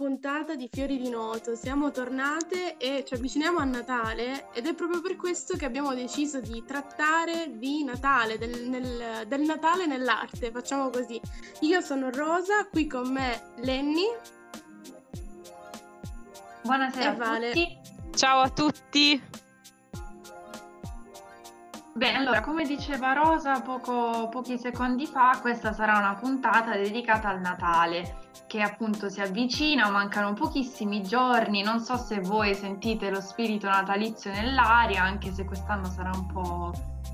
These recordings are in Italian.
puntata di Fiori di Noto. Siamo tornate e ci avviciniamo a Natale ed è proprio per questo che abbiamo deciso di trattare di Natale, del, nel, del Natale nell'arte. Facciamo così. Io sono Rosa, qui con me Lenny. Buonasera E Vale. a tutti. Ciao a tutti. Bene, allora, come diceva Rosa poco- pochi secondi fa, questa sarà una puntata dedicata al Natale, che appunto si avvicina, mancano pochissimi giorni, non so se voi sentite lo spirito natalizio nell'aria, anche se quest'anno sarà un po',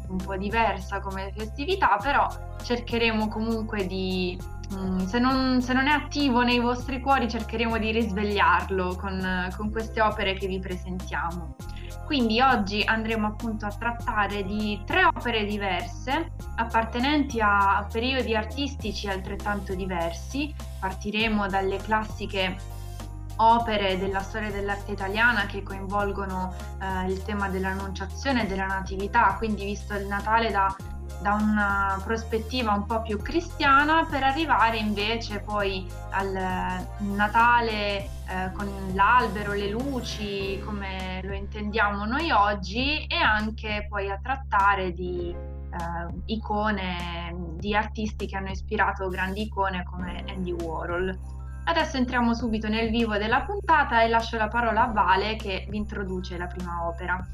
un po' diversa come festività, però cercheremo comunque di, mm, se non, se non è attivo nei vostri cuori, cercheremo di risvegliarlo con, con queste opere che vi presentiamo. Quindi oggi andremo appunto a trattare di tre opere diverse appartenenti a periodi artistici altrettanto diversi. Partiremo dalle classiche opere della storia dell'arte italiana che coinvolgono eh, il tema dell'annunciazione e della natività, quindi visto il Natale da, da una prospettiva un po' più cristiana per arrivare invece poi al Natale eh, con l'albero, le luci, come lo intendiamo noi oggi e anche poi a trattare di eh, icone di artisti che hanno ispirato grandi icone come Andy Warhol. Adesso entriamo subito nel vivo della puntata e lascio la parola a Vale che vi introduce la prima opera.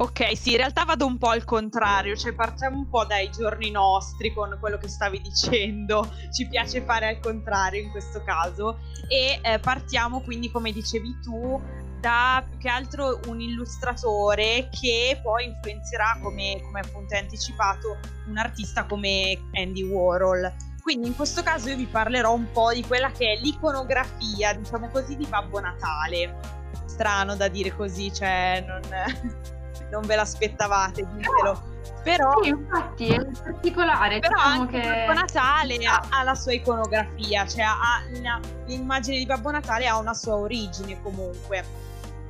Ok, sì, in realtà vado un po' al contrario, cioè partiamo un po' dai giorni nostri con quello che stavi dicendo, ci piace fare al contrario in questo caso e eh, partiamo quindi come dicevi tu da più che altro un illustratore che poi influenzerà come, come appunto hai anticipato un artista come Andy Warhol. Quindi in questo caso io vi parlerò un po' di quella che è l'iconografia, diciamo così, di Babbo Natale. Strano da dire così, cioè non, non ve l'aspettavate, ditelo. Però, Sì, infatti è particolare, però diciamo anche che Babbo Natale ha, ha la sua iconografia, cioè ha la- l'immagine di Babbo Natale ha una sua origine comunque.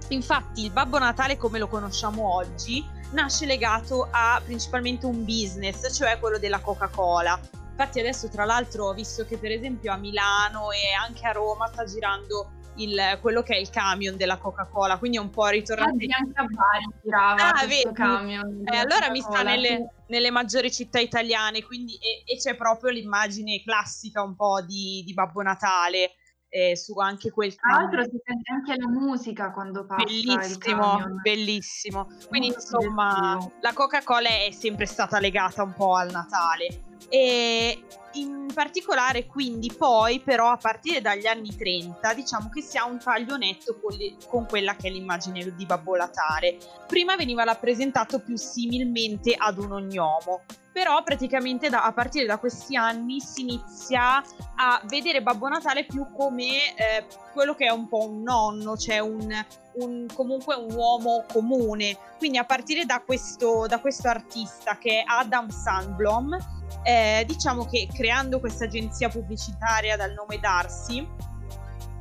Infatti il Babbo Natale come lo conosciamo oggi nasce legato a principalmente un business, cioè quello della Coca-Cola. Infatti adesso tra l'altro ho visto che per esempio a Milano e anche a Roma sta girando il- quello che è il camion della Coca-Cola, quindi è un po' ritornato oggi anche a Bari girava Ah, questo vedi? camion. Eh, allora mi sta nelle, nelle maggiori città italiane, quindi e, e c'è proprio l'immagine classica un po' di, di Babbo Natale eh, su anche quel Tra l'altro si sente anche la musica quando passa Bellissimo, bellissimo. Quindi insomma suggestivo. la Coca-Cola è sempre stata legata un po' al Natale. E in particolare quindi poi però a partire dagli anni 30 diciamo che si ha un taglio netto con, le- con quella che è l'immagine di Babbo Natale. Prima veniva rappresentato più similmente ad un ognomo, però praticamente da- a partire da questi anni si inizia a vedere Babbo Natale più come eh, quello che è un po' un nonno, cioè un, un- comunque un uomo comune. Quindi a partire da questo, da questo artista che è Adam Sandblom, eh, diciamo che creando questa agenzia pubblicitaria dal nome Darcy,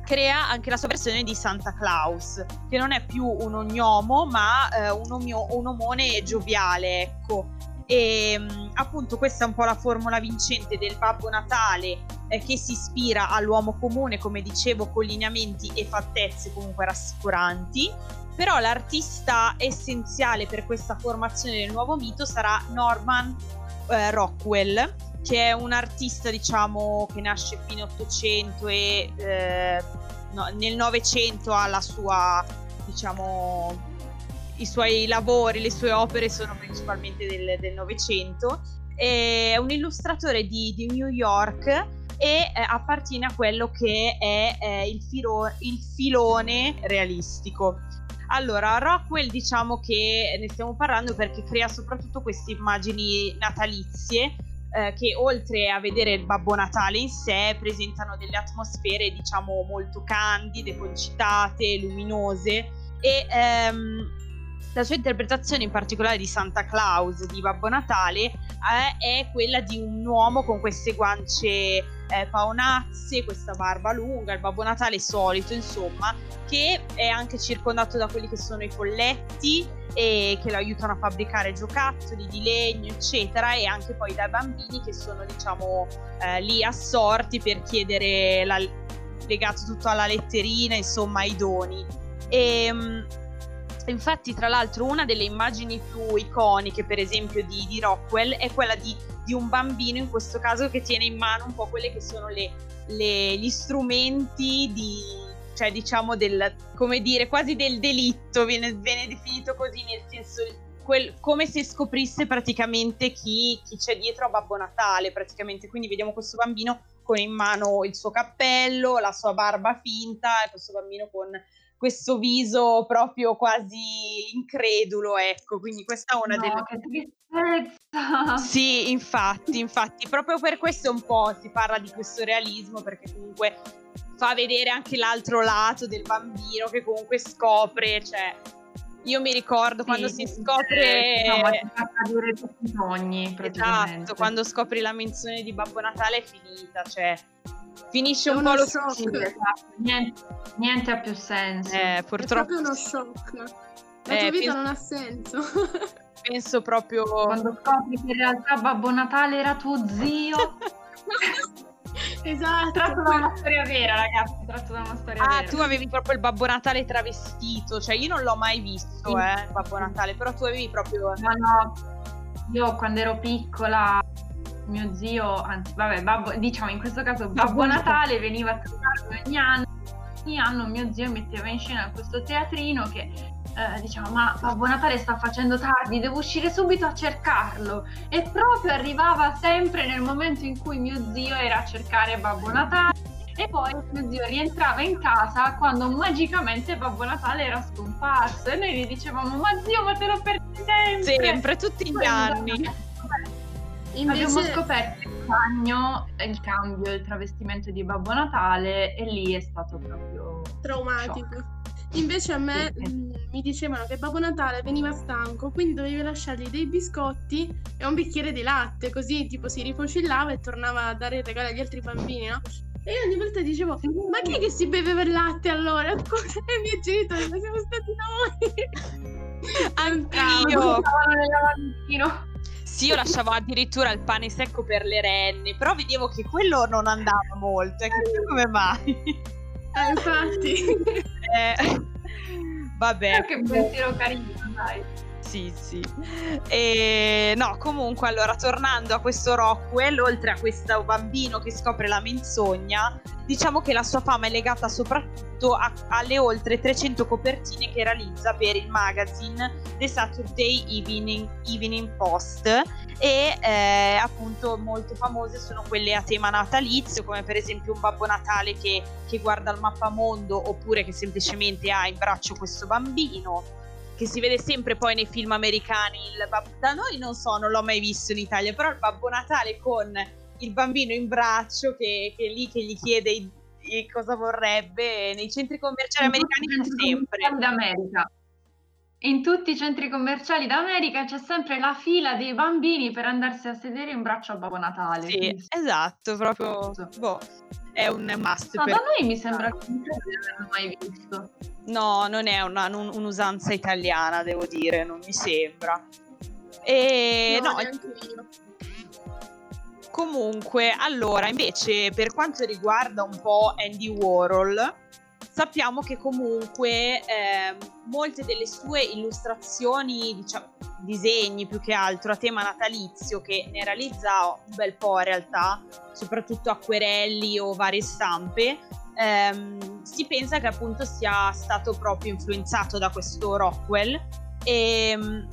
crea anche la sua versione di Santa Claus, che non è più un ognomo, ma eh, un, omio- un omone gioviale, ecco. E mh, appunto questa è un po' la formula vincente del Babbo Natale eh, che si ispira all'uomo comune, come dicevo, con lineamenti e fattezze comunque rassicuranti. Però l'artista essenziale per questa formazione del nuovo mito sarà Norman eh, Rockwell, che è un artista, diciamo, che nasce fine 800 e eh, no, nel 900 ha la sua, diciamo, i suoi lavori, le sue opere sono principalmente del Novecento. È un illustratore di, di New York e eh, appartiene a quello che è eh, il, filo- il filone realistico. Allora, Rockwell diciamo che ne stiamo parlando perché crea soprattutto queste immagini natalizie eh, che oltre a vedere il Babbo Natale in sé presentano delle atmosfere diciamo molto candide, concitate, luminose e ehm, la sua interpretazione in particolare di Santa Claus di Babbo Natale eh, è quella di un uomo con queste guance eh, paonazze, questa barba lunga, il Babbo Natale solito insomma, che è anche circondato da quelli che sono i folletti e che lo aiutano a fabbricare giocattoli di legno eccetera e anche poi dai bambini che sono diciamo eh, lì assorti per chiedere la, legato tutto alla letterina, insomma ai doni. E, ehm, infatti, tra l'altro, una delle immagini più iconiche, per esempio, di, di Rockwell è quella di, di, un bambino, in questo caso, che tiene in mano un po' quelli che sono le, le, gli strumenti di, cioè diciamo del, come dire, quasi del delitto, viene, viene definito così, nel senso quel, come se scoprisse praticamente chi, chi, c'è dietro a Babbo Natale, praticamente. Quindi vediamo questo bambino con in mano il suo cappello, la sua barba finta, e questo bambino con questo viso proprio quasi incredulo, ecco, quindi questa è una no, delle... Che tristezza! Sì, infatti, infatti, proprio per questo un po' si parla di questo realismo, perché comunque fa vedere anche l'altro lato del bambino che comunque scopre, cioè io mi ricordo sì, quando si scopre insomma, si fa tutti i sogni esatto, quando scopri la menzione di Babbo Natale è finita, cioè finisce un po' lo shock. Sì, esatto. niente, niente, ha più senso. Eh, purtroppo. È proprio uno shock. La eh, tua vita penso... non ha senso. penso proprio. Quando scopri che in realtà Babbo Natale era tuo zio. esatto. Tratto da una storia vera, ragazzi. Tratto da una storia ah, vera. tu avevi proprio il Babbo Natale travestito. Cioè, io non l'ho mai visto, sì. eh, il Babbo Natale, però tu avevi proprio. Ma no, io quando ero piccola mio zio, anzi vabbè, babbo, diciamo in questo caso Babbo Natale veniva a trovarmi ogni anno, ogni anno mio zio metteva in scena questo teatrino che eh, diciamo ma Babbo Natale sta facendo tardi, devo uscire subito a cercarlo. E proprio arrivava sempre nel momento in cui mio zio era a cercare Babbo Natale. E poi mio zio rientrava in casa quando magicamente Babbo Natale era scomparso. E noi gli dicevamo ma zio ma te lo perdi sempre? Sempre tutti gli anni Invece... Abbiamo scoperto il cagno, il cambio, il travestimento di Babbo Natale e lì è stato proprio traumatico. Shock. Invece a me sì, sì. Mh, mi dicevano che Babbo Natale veniva stanco, quindi dovevi lasciargli dei biscotti e un bicchiere di latte, così tipo si rifocillava e tornava a dare il regalo agli altri bambini, no? E io ogni volta dicevo, ma chi è che si beveva il latte allora? E i miei genitori, ma siamo stati noi! Anch'io! Io! Sì, io lasciavo addirittura il pane secco per le renne, però vedevo che quello non andava molto, e chissà come mai. Eh, infatti. eh, vabbè. Che pensiero carino, dai sì, sì. E, no, comunque, allora, tornando a questo Rockwell, oltre a questo bambino che scopre la menzogna, diciamo che la sua fama è legata soprattutto a, alle oltre 300 copertine che realizza per il magazine The Saturday Evening, Evening Post e eh, appunto molto famose sono quelle a tema natalizio come per esempio un Babbo Natale che, che guarda il mappamondo oppure che semplicemente ha in braccio questo bambino che si vede sempre poi nei film americani. Bab- da noi non so, non l'ho mai visto in Italia, però il Babbo Natale con il bambino in braccio che, che è lì che gli chiede i, i cosa vorrebbe nei centri commerciali in americani c'è sempre. D'America. In tutti i centri commerciali d'America c'è sempre la fila dei bambini per andarsi a sedere in braccio a Babbo Natale. Sì, quindi... esatto, proprio boh, è un must. No, per... da noi mi sembra che non l'averlo mai visto. No, non è una, un, un'usanza italiana, devo dire, non mi sembra. E no, no comunque, allora, invece, per quanto riguarda un po' Andy Warhol, sappiamo che comunque eh, molte delle sue illustrazioni, diciamo, disegni più che altro a tema natalizio, che ne realizza un bel po' in realtà, soprattutto acquerelli o varie stampe, ehm, si pensa che appunto sia stato proprio influenzato da questo Rockwell e, ehm,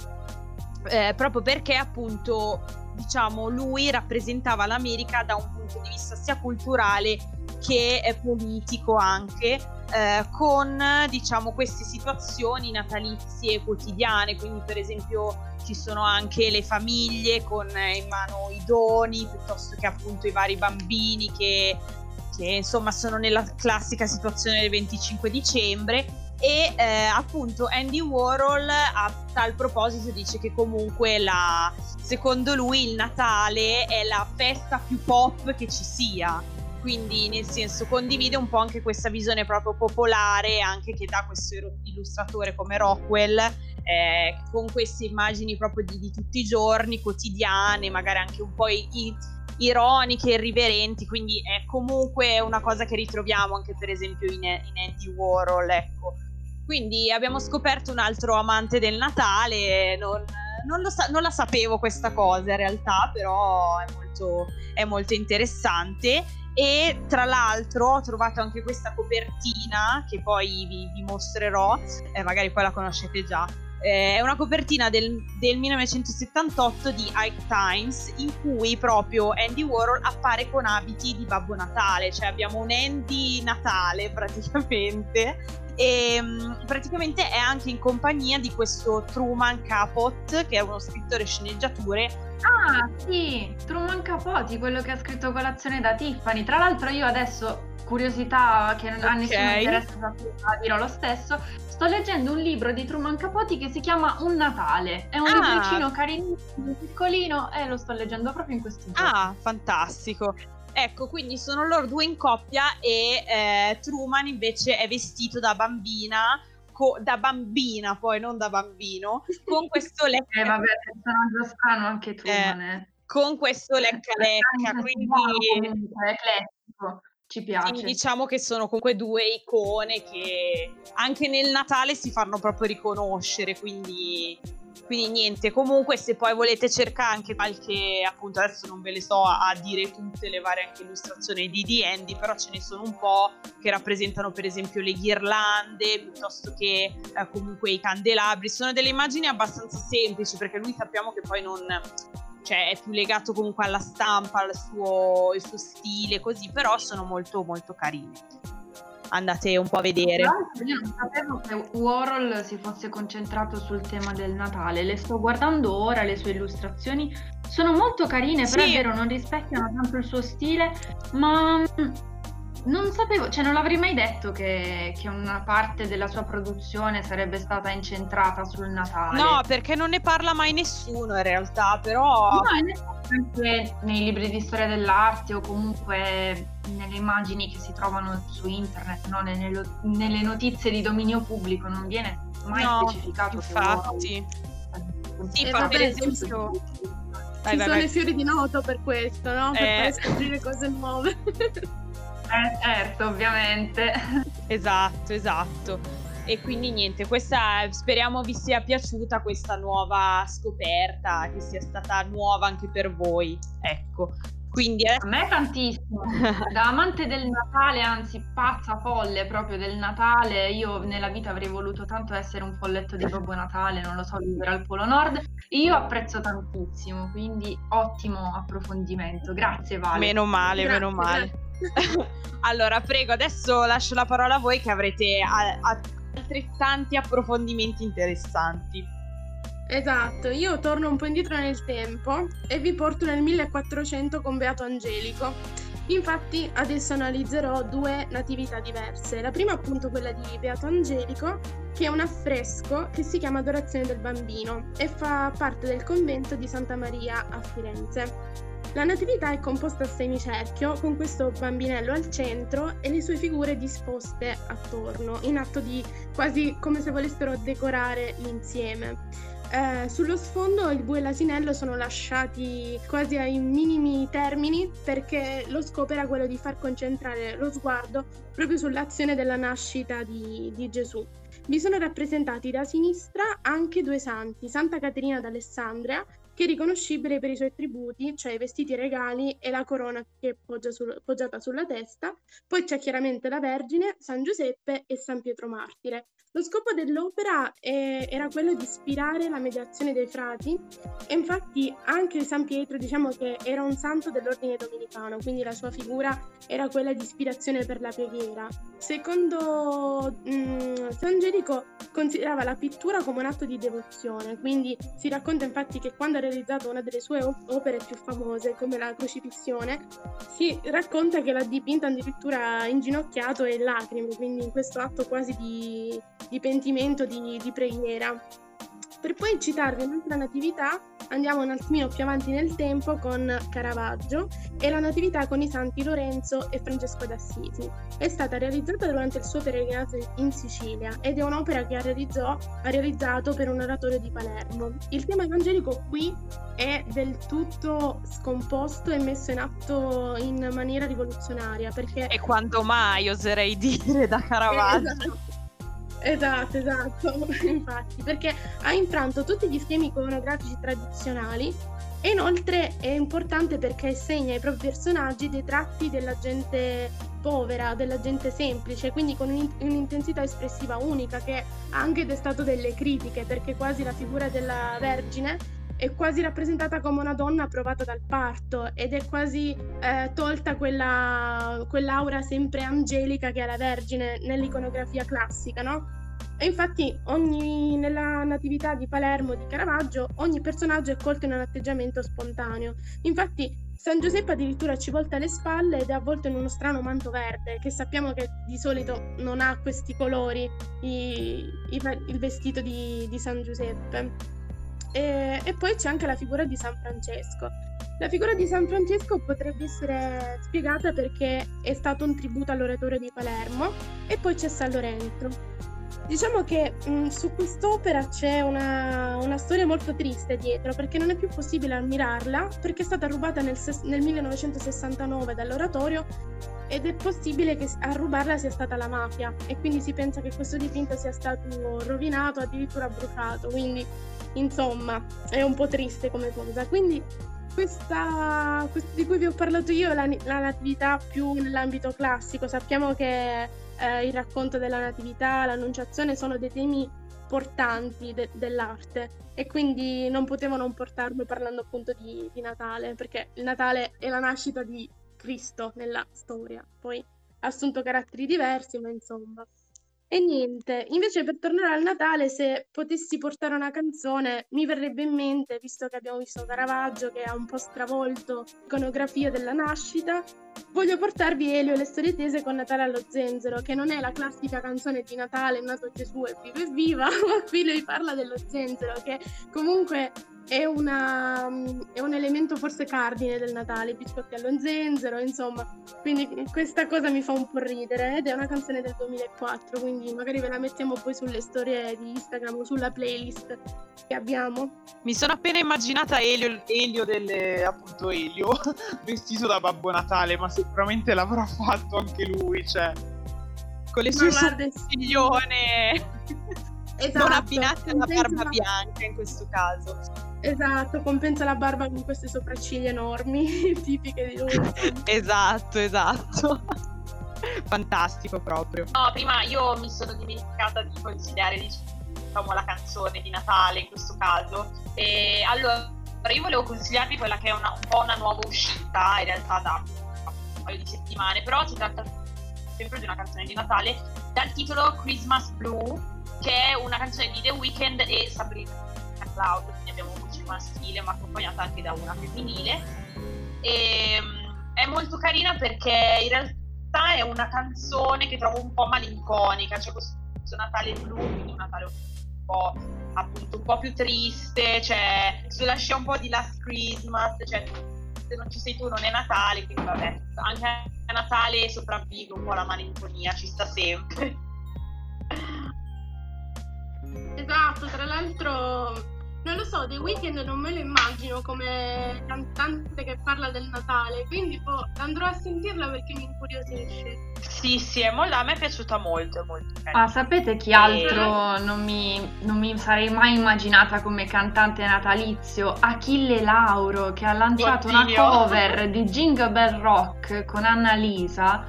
eh, proprio perché appunto diciamo lui rappresentava l'America da un punto di vista sia culturale che politico anche eh, con diciamo queste situazioni natalizie quotidiane. Quindi per esempio ci sono anche le famiglie con in mano i doni piuttosto che appunto i vari bambini che che insomma sono nella classica situazione del 25 dicembre. E eh, appunto Andy Warhol a tal proposito dice che comunque la, secondo lui il Natale è la festa più pop che ci sia quindi nel senso condivide un po' anche questa visione proprio popolare anche che dà questo illustratore come Rockwell eh, con queste immagini proprio di, di, tutti i giorni quotidiane magari anche un po' i, ironiche, irriverenti, quindi è comunque una cosa che ritroviamo anche per esempio in, in Andy Warhol, ecco. Quindi abbiamo scoperto un altro amante del Natale, non, non, sa- non la sapevo questa cosa in realtà, però è molto, è molto interessante e tra l'altro ho trovato anche questa copertina che poi vi, vi mostrerò, eh, magari poi la conoscete già. Eh, è una copertina del, del, 1978 di Ike Times in cui proprio Andy Warhol appare con abiti di Babbo Natale, cioè abbiamo un Andy Natale praticamente e um, praticamente è anche in compagnia di questo Truman Capote che è uno scrittore sceneggiature Ah, sì, Truman Capote, quello che ha scritto Colazione da Tiffany. Tra l'altro io adesso, curiosità che a nessuno interessa, dirò lo stesso, sto leggendo un libro di Truman Capote che si chiama Un Natale. È un ah. libricino carinissimo, piccolino e lo sto leggendo proprio in questi giorni. Ah, fantastico. Ecco, quindi sono loro due in coppia e eh, Truman invece è vestito da bambina da bambina, poi non da bambino, con questo lecca. Eh vabbè, personaggio strano anche tu, eh, Con questo lecca lecca, quindi... Eclettico. Ci piace. Sì, diciamo che sono comunque due icone che anche nel Natale si fanno proprio riconoscere, quindi quindi niente, comunque se poi volete cercare anche qualche, appunto adesso non ve le so a, dire tutte le varie anche illustrazioni di D&D, però ce ne sono un po' che rappresentano per esempio le ghirlande, piuttosto che eh, comunque i candelabri, sono delle immagini abbastanza semplici perché lui sappiamo che poi non cioè è più legato comunque alla stampa, al suo, suo stile, così, però sono molto molto carini andate un po' a vedere. Io non sapevo che Warhol si fosse concentrato sul tema del Natale, le sto guardando ora, le sue illustrazioni sono molto carine, sì. però è vero, non rispecchiano tanto il suo stile, ma non sapevo, cioè non l'avrei mai detto che, che, una parte della sua produzione sarebbe stata incentrata sul Natale. No, perché non ne parla mai nessuno in realtà, però... No, anche nei libri di storia dell'arte o comunque nelle immagini che si trovano su internet, no? nelle, nelle, notizie di dominio pubblico, non viene mai no, specificato. Infatti. Sì, eh, fa per esempio... Vai, Ci vai, sono vai. i fiori di noto per questo, no? Per eh... scoprire cose nuove. Eh certo, ovviamente. Esatto, esatto. E quindi niente, questa speriamo vi sia piaciuta questa nuova scoperta, che sia stata nuova anche per voi. Ecco. Quindi eh... A me tantissimo. Da amante del Natale, anzi pazza folle proprio del Natale, io nella vita avrei voluto tanto essere un folletto di Babbo Natale, non lo so, vivere al Polo Nord. Io apprezzo tantissimo, quindi ottimo approfondimento. Grazie Vale. Meno male, Grazie. meno male. Allora, prego, adesso lascio la parola a voi che avrete a- a- altrettanti approfondimenti interessanti. Esatto, io torno un po' indietro nel tempo e vi porto nel 1400 con Beato Angelico. Infatti adesso analizzerò due natività diverse. La prima appunto quella di Beato Angelico, che è un affresco che si chiama Adorazione del Bambino e fa parte del convento di Santa Maria a Firenze. La natività è composta a semicerchio, con questo bambinello al centro e le sue figure disposte attorno, in atto di quasi come se volessero decorare l'insieme. Eh, sullo sfondo il bue e l'asinello sono lasciati quasi ai minimi termini perché lo scopo era quello di far concentrare lo sguardo proprio sull'azione della nascita di, di Gesù. Vi sono rappresentati da sinistra anche due santi, Santa Caterina d'Alessandria che è riconoscibile per i suoi attributi, cioè i vestiti regali e la corona che è poggia sul, poggiata sulla testa. Poi c'è chiaramente la Vergine, San Giuseppe e San Pietro Martire. Lo scopo dell'opera è, era quello di ispirare la mediazione dei frati e infatti anche San Pietro diciamo che era un santo dell'ordine dominicano, quindi la sua figura era quella di ispirazione per la preghiera. Secondo mh, mm, San Gerico considerava la pittura come un atto di devozione, quindi si racconta infatti che quando ha realizzato una delle sue opere più famose come la Crocifissione, si racconta che l'ha dipinta addirittura inginocchiato e lacrime, quindi in questo atto quasi di, di pentimento, di, di preghiera. Per poi citarvi un'altra natività, andiamo un attimino più avanti nel tempo con Caravaggio e la natività con i santi Lorenzo e Francesco d'Assisi. È stata realizzata durante il suo peregrinaggio in Sicilia ed è un'opera che ha, ha realizzato per un oratorio di Palermo. Il tema evangelico qui è del tutto scomposto e messo in atto in maniera rivoluzionaria perché... E quanto mai oserei dire da Caravaggio? Esatto. Esatto, esatto, infatti, perché ha infranto tutti gli schemi iconografici tradizionali e inoltre è importante perché segna ai propri personaggi dei tratti della gente povera, della gente semplice, quindi con un'intensità espressiva unica che ha anche destato delle critiche, perché quasi la figura della Vergine è quasi rappresentata come una donna provata dal parto ed è quasi eh, tolta quella, quell'aura sempre angelica che ha la Vergine nell'iconografia classica, no? E infatti ogni, nella natività di Palermo di Caravaggio ogni personaggio è colto in un atteggiamento spontaneo. Infatti San Giuseppe addirittura ci volta le spalle ed è avvolto in uno strano manto verde, che sappiamo che di solito non ha questi colori, i, i, il vestito di, di San Giuseppe. E, e poi c'è anche la figura di San Francesco. La figura di San Francesco potrebbe essere spiegata perché è stato un tributo all'oratore di Palermo e poi c'è San Lorenzo. Diciamo che mh, su quest'opera c'è una, una, storia molto triste dietro perché non è più possibile ammirarla perché è stata rubata nel, nel 1969 dall'oratorio ed è possibile che a rubarla sia stata la mafia e quindi si pensa che questo dipinto sia stato rovinato, addirittura bruciato, quindi insomma è un po' triste come cosa. Quindi questa, questa di cui vi ho parlato io la, la natività più nell'ambito classico, sappiamo che eh, il racconto della natività, l'annunciazione sono dei temi portanti de- dell'arte e quindi non potevo non portarlo parlando appunto di, di Natale, perché il Natale è la nascita di Cristo nella storia, poi ha assunto caratteri diversi, ma insomma. E niente, invece per tornare al Natale, se potessi portare una canzone, mi verrebbe in mente, visto che abbiamo visto Caravaggio che ha un po' stravolto l'iconografia della nascita, voglio portarvi Elio e le storie tese con Natale allo zenzero, che non è la classica canzone di Natale, nato Gesù e viva e viva, ma qui lui parla dello zenzero, che comunque è, una, è, un elemento forse cardine del Natale, biscotti allo zenzero, insomma, quindi questa cosa mi fa un po' ridere ed è una canzone del 2004, quindi magari ve la mettiamo poi sulle storie di Instagram o sulla playlist che abbiamo. Mi sono appena immaginata Elio, Elio delle, appunto Elio, vestito da Babbo Natale, ma sicuramente l'avrà fatto anche lui, cioè, con le sue somiglione. Esatto, non abbinate alla barba bianca in questo caso. Esatto, compensa la barba con queste sopracciglia enormi, tipiche di lui. esatto, esatto. Fantastico proprio. No, prima io mi sono dimenticata di consigliare diciamo, la canzone di Natale in questo caso. E allora io volevo consigliarvi quella che è una, un po' una nuova uscita, in realtà da un paio di settimane, però si tratta sempre di una canzone di Natale dal titolo Christmas Blue, che è una canzone di The Weeknd e Sabrina Cloud, quindi abbiamo voce maschile ma accompagnata anche da una femminile. E, um, è molto carina perché in realtà è una canzone che trovo un po' malinconica, cioè questo Natale blu, quindi un Natale un po' appunto un po' più triste, cioè sulla scia un po' di Last Christmas, cioè se non ci sei tu non è Natale, quindi vabbè, anche a Natale sopravvive un po' la malinconia, ci sta sempre. Esatto, tra l'altro non lo so, The Weeknd non me lo immagino come cantante che parla del Natale, quindi boh, andrò a sentirla perché mi incuriosisce. Sì, sì, è molto, a me è piaciuta molto, molto Ah, sapete chi altro e... non, mi, non, mi, sarei mai immaginata come cantante natalizio? Achille Lauro, che ha lanciato Oddio. una cover di Jingle Bell Rock con Annalisa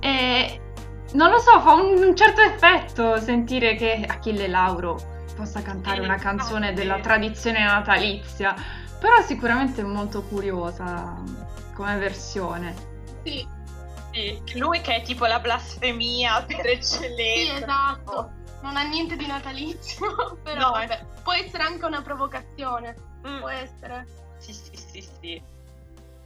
e... Non lo so, fa un, un certo effetto sentire che Achille Lauro possa cantare una canzone della tradizione natalizia, però sicuramente è molto curiosa come versione. Sì. sì. Lui che è tipo la blasfemia per eccellenza. Sì, esatto. Non ha niente di natalizio, però no, vabbè, può essere anche una provocazione. Mm. Può essere. Sì, sì, sì, sì.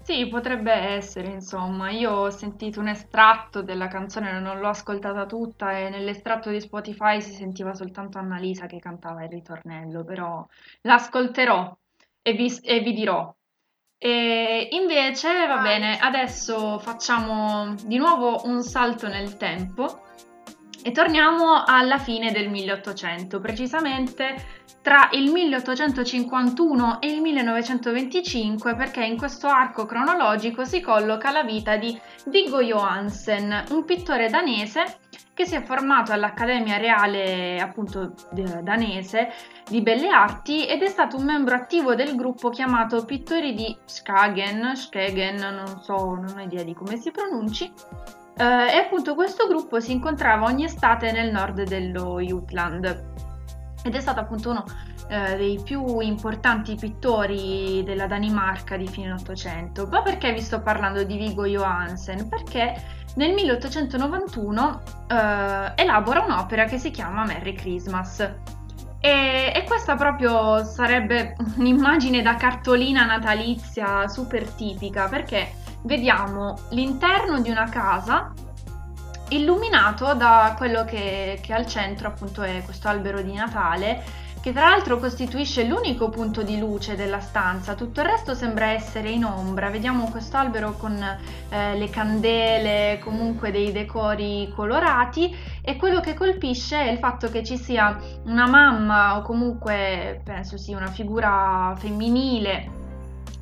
Sì, potrebbe essere, insomma. Io ho sentito un estratto della canzone, non l'ho ascoltata tutta e nell'estratto di Spotify si sentiva soltanto Annalisa che cantava il ritornello, però l'ascolterò e vi, e vi dirò. E invece, va bene, adesso facciamo di nuovo un salto nel tempo e torniamo alla fine del 1800, precisamente tra il 1851 e il 1925, perché in questo arco cronologico si colloca la vita di Viggo Johansen, un pittore danese che si è formato all'Accademia Reale appunto danese di Belle Arti ed è stato un membro attivo del gruppo chiamato Pittori di Skagen, Skagen, non so, non ho idea di come si pronunci, Uh, e appunto questo gruppo si incontrava ogni estate nel nord dello Jutland ed è stato appunto uno uh, dei più importanti pittori della Danimarca di fine Ottocento. Ma perché vi sto parlando di Viggo Johansen? Perché nel 1891 uh, eh, elabora un'opera che si chiama Merry Christmas. E, e, questa proprio sarebbe un'immagine da cartolina natalizia super tipica perché vediamo l'interno di una casa illuminato da quello che, che al centro appunto è questo albero di Natale che tra l'altro costituisce l'unico punto di luce della stanza, tutto il resto sembra essere in ombra, vediamo questo albero con eh, le candele, comunque dei decori colorati e quello che colpisce è il fatto che ci sia una mamma o comunque penso sia una figura femminile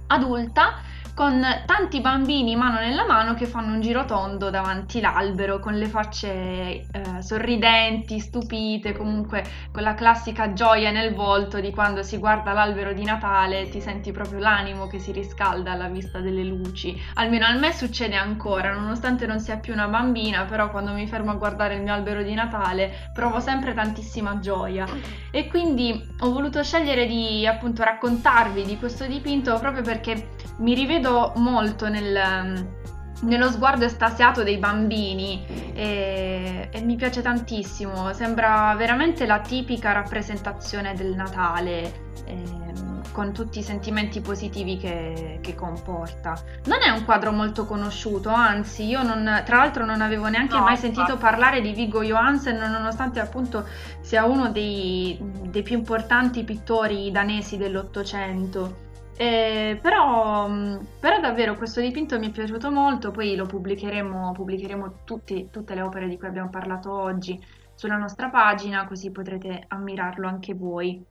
adulta con tanti bambini mano nella mano che fanno un giro tondo davanti l'albero con le facce eh, sorridenti, stupite, comunque con la classica gioia nel volto di quando si guarda l'albero di Natale, ti senti proprio l'animo che si riscalda alla vista delle luci. Almeno a me succede ancora, nonostante non sia più una bambina, però quando mi fermo a guardare il mio albero di Natale provo sempre tantissima gioia. E quindi ho voluto scegliere di appunto raccontarvi di questo dipinto proprio perché mi rivedo molto nel, nello sguardo estasiato dei bambini e, e, mi piace tantissimo, sembra veramente la tipica rappresentazione del Natale. Eh, con tutti i sentimenti positivi che, che, comporta. Non è un quadro molto conosciuto, anzi, io non, tra l'altro non avevo neanche no, mai sentito parlare di Viggo Johansen, nonostante appunto sia uno dei, dei più importanti pittori danesi dell'Ottocento. Eh, però, mm, però, davvero questo dipinto mi è piaciuto molto, poi lo pubblicheremo, pubblicheremo tutti, tutte le opere di cui abbiamo parlato oggi sulla nostra pagina, così potrete ammirarlo anche voi.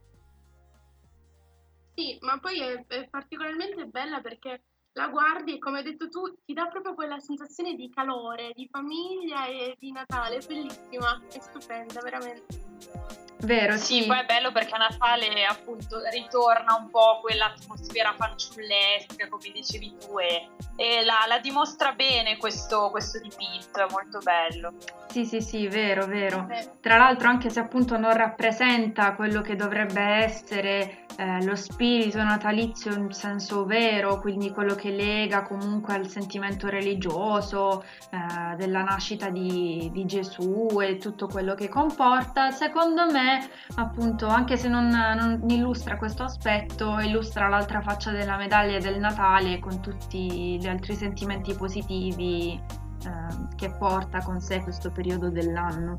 Sì, ma poi è, è particolarmente bella perché la guardi e come hai detto tu ti dà proprio quella sensazione di calore, di famiglia e di Natale, è bellissima, è stupenda, veramente. Vero, sì. sì. poi è bello perché a Natale appunto ritorna un po' quell'atmosfera fanciullesca, come dicevi tu, e, e la, la, dimostra bene questo, questo dipinto, è molto bello. Sì, sì, sì, vero, vero. Tra l'altro, anche se appunto non rappresenta quello che dovrebbe essere eh, lo spirito natalizio in senso vero, quindi quello che lega comunque al sentimento religioso eh, della nascita di, di Gesù e tutto quello che comporta, secondo me appunto, anche se non, non illustra questo aspetto, illustra l'altra faccia della medaglia del Natale con tutti gli altri sentimenti positivi eh, che porta con sé questo periodo dell'anno.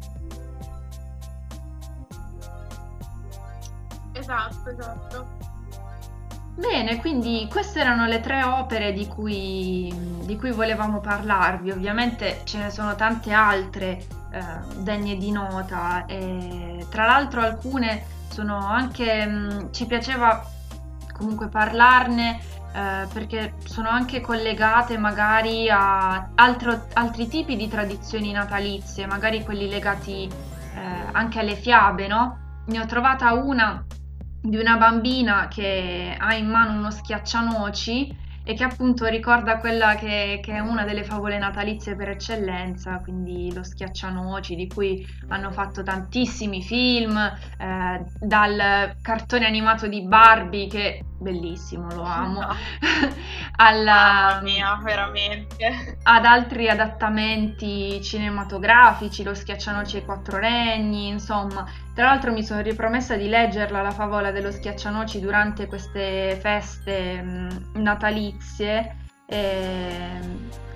Esatto, esatto. Bene, quindi queste erano le tre opere di cui, di cui volevamo parlarvi. Ovviamente ce ne sono tante altre eh, degne di nota e tra l'altro alcune sono anche, mh, mm, ci piaceva comunque parlarne eh, perché sono anche collegate magari a altro, altri tipi di tradizioni natalizie, magari quelli legati eh, anche alle fiabe, no? Ne ho trovata una di una bambina che ha in mano uno schiaccianoci e che appunto ricorda quella che, che, è una delle favole natalizie per eccellenza, quindi lo schiaccianoci di cui hanno fatto tantissimi film, eh, dal cartone animato di Barbie che bellissimo, lo amo, no. alla, mia, veramente. ad altri adattamenti cinematografici, lo schiaccianoci ai quattro regni, insomma. Tra l'altro mi sono ripromessa di leggerla la favola dello schiaccianoci durante queste feste mh, natalizie E...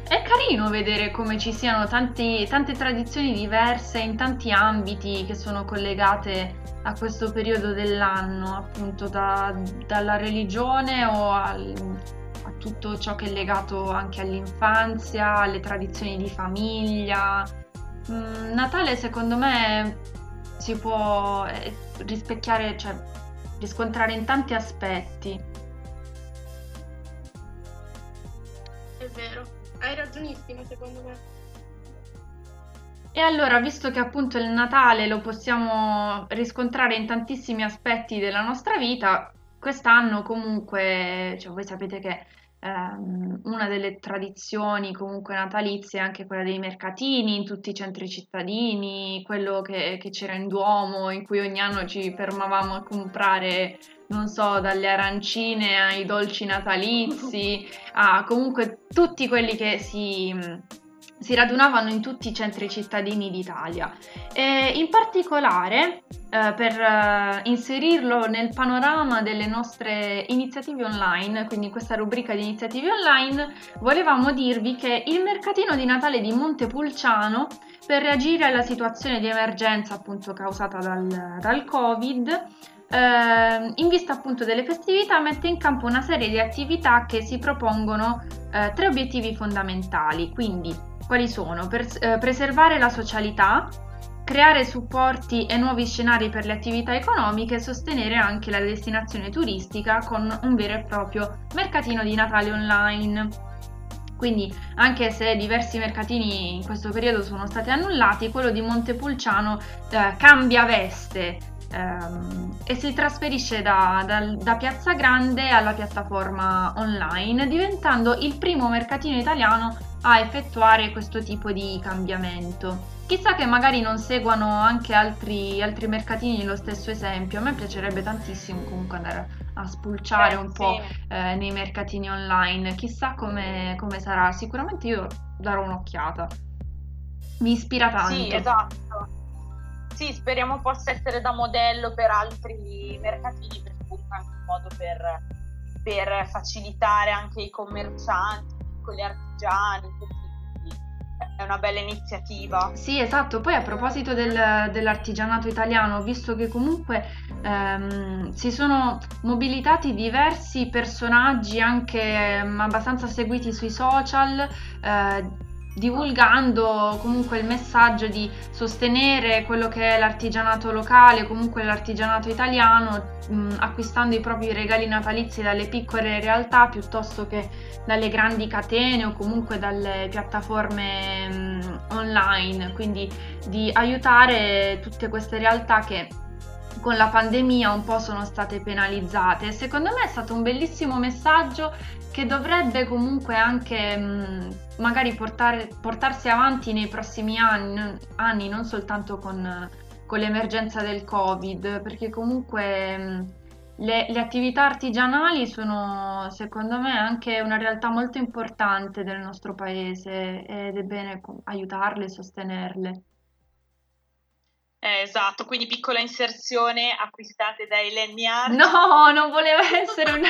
È carino vedere come ci siano tanti, tante tradizioni diverse in tanti ambiti che sono collegate a questo periodo dell'anno, appunto da, dalla religione o al, a tutto ciò che è legato anche all'infanzia, alle tradizioni di famiglia. Mm, Natale secondo me si può eh, rispecchiare, cioè riscontrare in tanti aspetti. Vero, hai ragionissima secondo me. E allora, visto che appunto il Natale lo possiamo riscontrare in tantissimi aspetti della nostra vita, quest'anno comunque, cioè voi sapete che ehm, una delle tradizioni comunque natalizie è anche quella dei mercatini in tutti i centri cittadini, quello che, che c'era in Duomo, in cui ogni anno ci fermavamo a comprare non so, dalle arancine ai dolci natalizi, a comunque tutti quelli che si, si radunavano in tutti i centri cittadini d'Italia. E in particolare, eh, per eh, inserirlo nel panorama delle nostre iniziative online, quindi questa rubrica di iniziative online, volevamo dirvi che il mercatino di Natale di Montepulciano per reagire alla situazione di emergenza appunto causata dal, dal Covid eh, in vista appunto delle festività mette in campo una serie di attività che si propongono eh, tre obiettivi fondamentali, quindi quali sono? Per, eh, preservare la socialità, creare supporti e nuovi scenari per le attività economiche e sostenere anche la destinazione turistica con un vero e proprio mercatino di Natale online. Quindi anche se diversi mercatini in questo periodo sono stati annullati, quello di Montepulciano eh, cambia veste e si trasferisce da, da, da, Piazza Grande alla piattaforma online, diventando il primo mercatino italiano a effettuare questo tipo di cambiamento. Chissà che magari non seguano anche altri, altri mercatini lo stesso esempio, a me piacerebbe tantissimo comunque andare a spulciare eh, un sì. po' eh, nei mercatini online, chissà come, come sarà, sicuramente io darò un'occhiata. Mi ispira tanto. Sì, esatto sì, speriamo possa essere da modello per altri mercatini, perché comunque anche un modo per, per facilitare anche i commercianti, i piccoli artigiani, tutti è una bella iniziativa. Sì, esatto. Poi a proposito del, dell'artigianato italiano, visto che comunque ehm, si sono mobilitati diversi personaggi anche ehm, abbastanza seguiti sui social, eh, divulgando comunque il messaggio di sostenere quello che è l'artigianato locale, comunque l'artigianato italiano, mh, acquistando i propri regali natalizi dalle piccole realtà piuttosto che dalle grandi catene o comunque dalle piattaforme mh, online, quindi di aiutare tutte queste realtà che con la pandemia un po' sono state penalizzate. Secondo me è stato un bellissimo messaggio che dovrebbe comunque anche mh, magari portare, portarsi avanti nei prossimi anni, anni non soltanto con, con, l'emergenza del Covid, perché comunque mh, le, le, attività artigianali sono secondo me anche una realtà molto importante del nostro paese ed è bene aiutarle e sostenerle. Eh, esatto, quindi piccola inserzione acquistate da Eleni Art. No, non voleva essere una,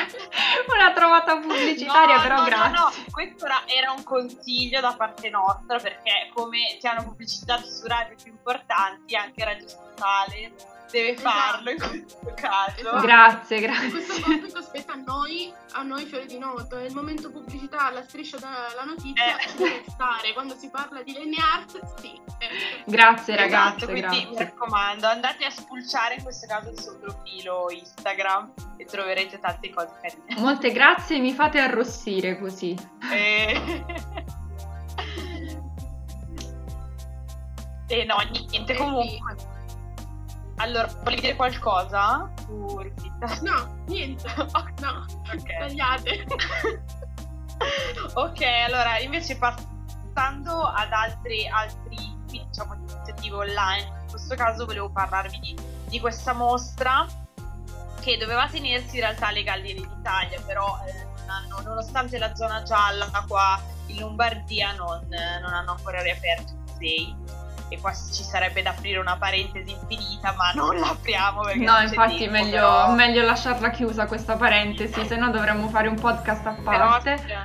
una trovata pubblicitaria, no, però no, grazie. No, no, questo era, era, un consiglio da parte nostra perché come ti hanno pubblicizzato su radio più importanti, anche Radio Statale deve esatto. farlo in questo caso. Esatto. Grazie, grazie. Questo compito spetta a noi, a noi fiori di noto. È il momento pubblicità, la striscia della notizia eh. deve stare. Quando si parla di Lenny Art, sì. Eh. Grazie esatto, ragazzi, quindi grazie. mi raccomando, andate a spulciare in questo caso il suo profilo Instagram e troverete tante cose carine. Molte grazie, mi fate arrossire così. Eh. E no, niente, comunque. Allora, volevi dire qualcosa No, niente. no, ok. Tagliate. ok, allora invece passando ad altri, altri diciamo, iniziative online, in questo caso volevo parlarvi di, di questa mostra che doveva tenersi in realtà alle Gallerie d'Italia, però eh, hanno, nonostante la zona gialla qua in Lombardia non, non hanno ancora riaperto i musei e qua ci sarebbe da aprire una parentesi infinita, ma non l'apriamo perché No, infatti tempo, meglio, però... meglio, lasciarla chiusa questa parentesi, se no dovremmo fare un podcast a parte. Però,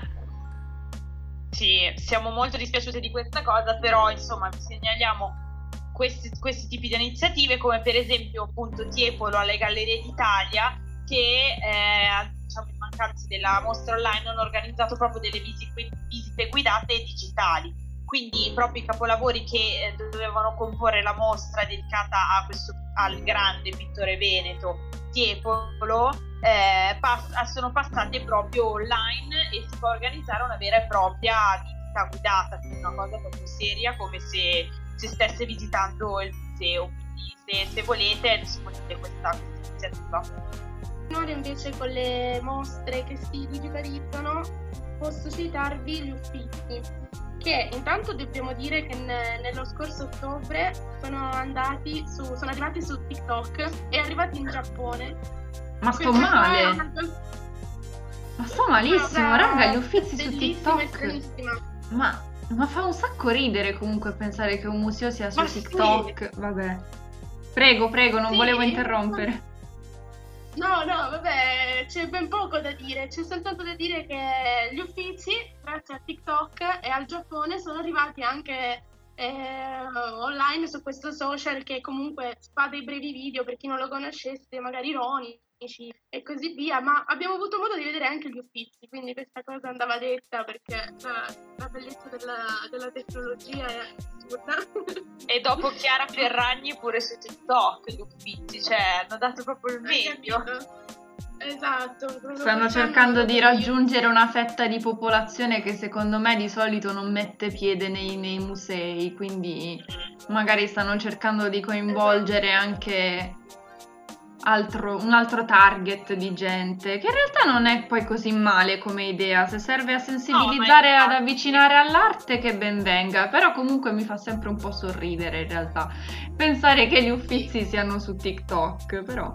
Sì, siamo molto dispiaciute di questa cosa, però insomma vi segnaliamo questi, questi tipi di iniziative come per esempio appunto Tiepolo alle Gallerie d'Italia che eh, diciamo in mancanza della mostra online hanno organizzato proprio delle visite, visite guidate digitali quindi proprio i capolavori che eh, dovevano comporre la mostra dedicata questo, al grande pittore veneto Tiepolo eh, pass- sono passati proprio online e si può organizzare una vera e propria visita guidata, una cosa proprio seria come se, se stesse visitando il museo, quindi se, se volete è disponibile questa, iniziativa. Noi invece con le mostre che si digitalizzano posso citarvi gli uffici che intanto dobbiamo dire che ne, nello scorso ottobre sono andati su, sono arrivati su TikTok e arrivati in Giappone. Ma sto male! Ma sto malissimo, no, raga, gli uffizi su TikTok. Ma, ma, fa un sacco ridere comunque pensare che un museo sia su ma TikTok. Sì. Vabbè. Prego, prego, non sì, volevo interrompere. No, no, vabbè, c'è ben poco da dire, c'è soltanto da dire che gli uffici, grazie a TikTok e al Giappone, sono arrivati anche eh, online su questo social che comunque fa dei brevi video per chi non lo conoscesse, magari ironici e così via, ma abbiamo avuto modo di vedere anche gli uffizi, quindi questa cosa andava detta perché la, la bellezza della, della tecnologia è assurda. E dopo Chiara Ferragni pure su TikTok gli uffizi, cioè hanno dato proprio il meglio. Esatto. Stanno cercando di raggiungere una fetta di popolazione che secondo me di solito non mette piede nei, nei musei, quindi magari stanno cercando di coinvolgere esatto. anche altro, un altro target di gente, che in realtà non è poi così male come idea, se serve a sensibilizzare, no, ad avvicinare all'arte che ben venga, però comunque mi fa sempre un po' sorridere in realtà pensare che gli uffizi siano su TikTok, però...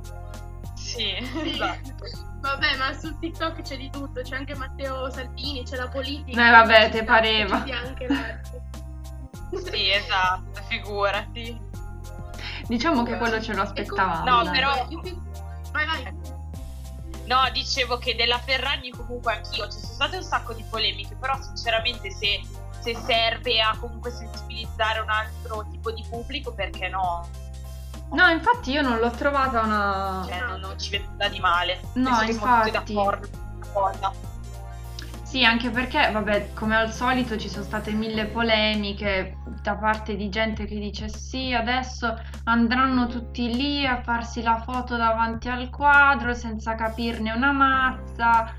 Sì, esatto. Vabbè, ma su TikTok c'è di tutto, c'è anche Matteo Salvini, c'è la politica. Eh vabbè, te pareva. C'è anche l'arte. sì, esatto, figurati. Diciamo che quello ce lo aspettavamo. No, però... Vai, vai. No, dicevo che della Ferragni comunque anch'io, ci sono state un sacco di polemiche, però sinceramente se, se serve a comunque sensibilizzare un altro tipo di pubblico, perché no? No, infatti io non l'ho trovata una... Cioè, non, non ci vedo nulla di male. No, infatti. D'accordo. d'accordo. Sì, anche perché, vabbè, come al solito ci sono state mille polemiche da parte di gente che dice sì, adesso andranno tutti lì a farsi la foto davanti al quadro senza capirne una mazza.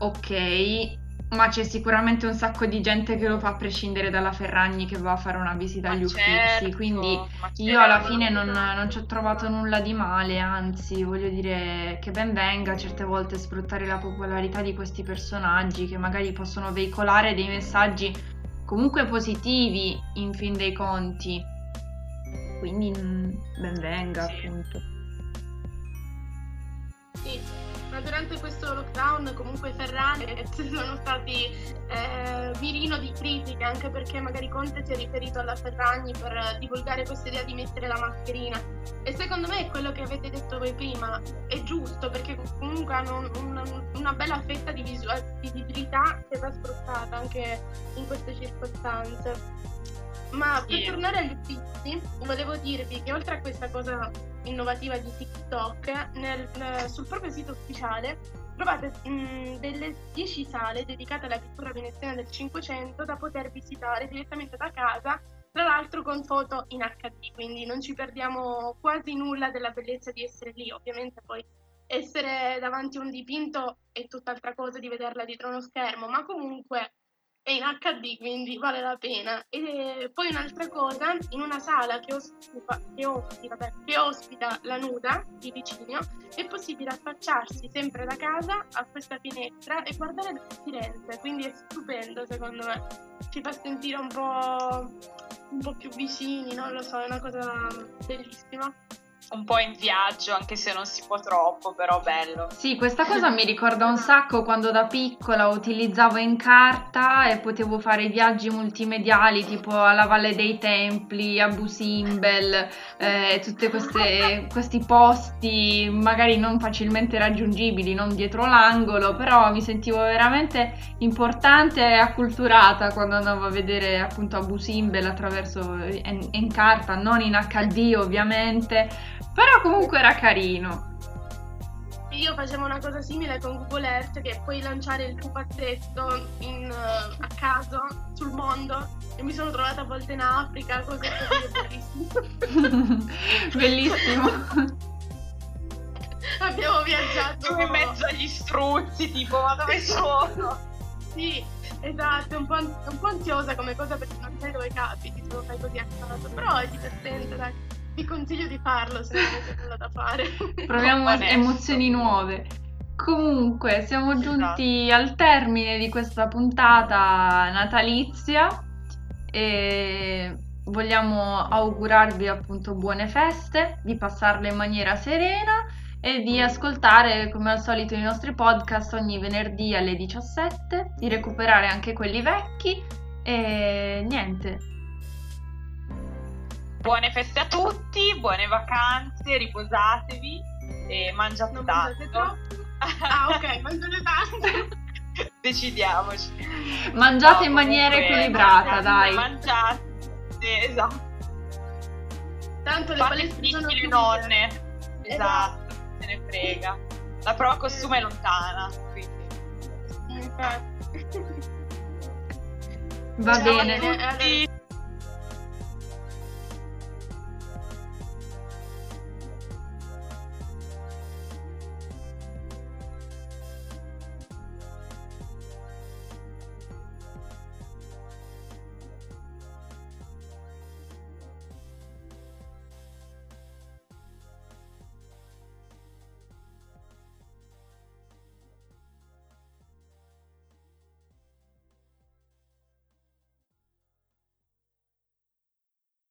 Ok, ma c'è sicuramente un sacco di gente che lo fa a prescindere dalla Ferragni che va a fare una visita agli certo, uffici, quindi io alla fine non, non, ci ho trovato nulla di male, anzi voglio dire che ben venga certe volte sfruttare la popolarità di questi personaggi che magari possono veicolare dei messaggi comunque positivi in fin dei conti, quindi mm, ben venga sì. appunto. Ma durante questo lockdown comunque Ferrari sono stati eh, mirino di critiche anche perché magari Conte si è riferito alla Ferragni per divulgare questa idea di mettere la mascherina. E secondo me è quello che avete detto voi prima è giusto perché comunque hanno una, una bella fetta di visibilità che va sfruttata anche in queste circostanze. Ma per tornare agli uffizi, volevo dirvi che oltre a questa cosa innovativa di TikTok, nel, eh, sul proprio sito ufficiale trovate mh, mm, delle 10 sale dedicate alla pittura veneziana del Cinquecento da poter visitare direttamente da casa, tra l'altro con foto in HD, quindi non ci perdiamo quasi nulla della bellezza di essere lì. Ovviamente poi essere davanti a un dipinto è tutt'altra cosa di vederla dietro uno schermo, ma comunque è in HD, quindi vale la pena. E poi un'altra cosa, in una sala che ospita, che ospita, che ospita la nuda di vicino, è possibile affacciarsi sempre da casa a questa finestra e guardare Firenze, quindi è stupendo secondo me. Ci fa sentire un po', un po' più vicini, non lo so, è una cosa bellissima. Un po' in viaggio, anche se non si può troppo, però bello. Sì, questa cosa mi ricorda un sacco quando da piccola utilizzavo in carta e potevo fare viaggi multimediali tipo alla Valle dei Templi, a Busimbel, eh, tutti questi posti magari non facilmente raggiungibili, non dietro l'angolo, però mi sentivo veramente importante e acculturata quando andavo a vedere appunto a Busimbel attraverso in, in carta, non in HD ovviamente però comunque era carino. Io facevo una cosa simile con Google Earth che puoi lanciare il pupazzetto in, uh, a caso sul mondo e mi sono trovata a volte in Africa, cose bellissime. Bellissimo. Abbiamo viaggiato. In mezzo agli struzzi, tipo, ma dove sono? sì, esatto, è un, un po', ansiosa come cosa perché non sai dove capiti, se lo fai così a caso, però è divertente, dai. Vi consiglio di farlo se non avete nulla da fare. Proviamo emozioni nuove. Comunque, siamo esatto. giunti al termine di questa puntata natalizia e vogliamo augurarvi appunto buone feste, di passarle in maniera serena e di ascoltare come al solito i nostri podcast ogni venerdì alle 17, di recuperare anche quelli vecchi e niente, buone feste a tutti, buone vacanze, riposatevi e mangiate non tanto. Troppo. Ah, ok, mangiate tanto. Decidiamoci. Mangiate no, in maniera equilibrata, dai. Mangiate, esatto. Tanto le palestre sono le nonne. Esatto, esatto, se ne frega. La prova costume è lontana, quindi. Va Ciao bene.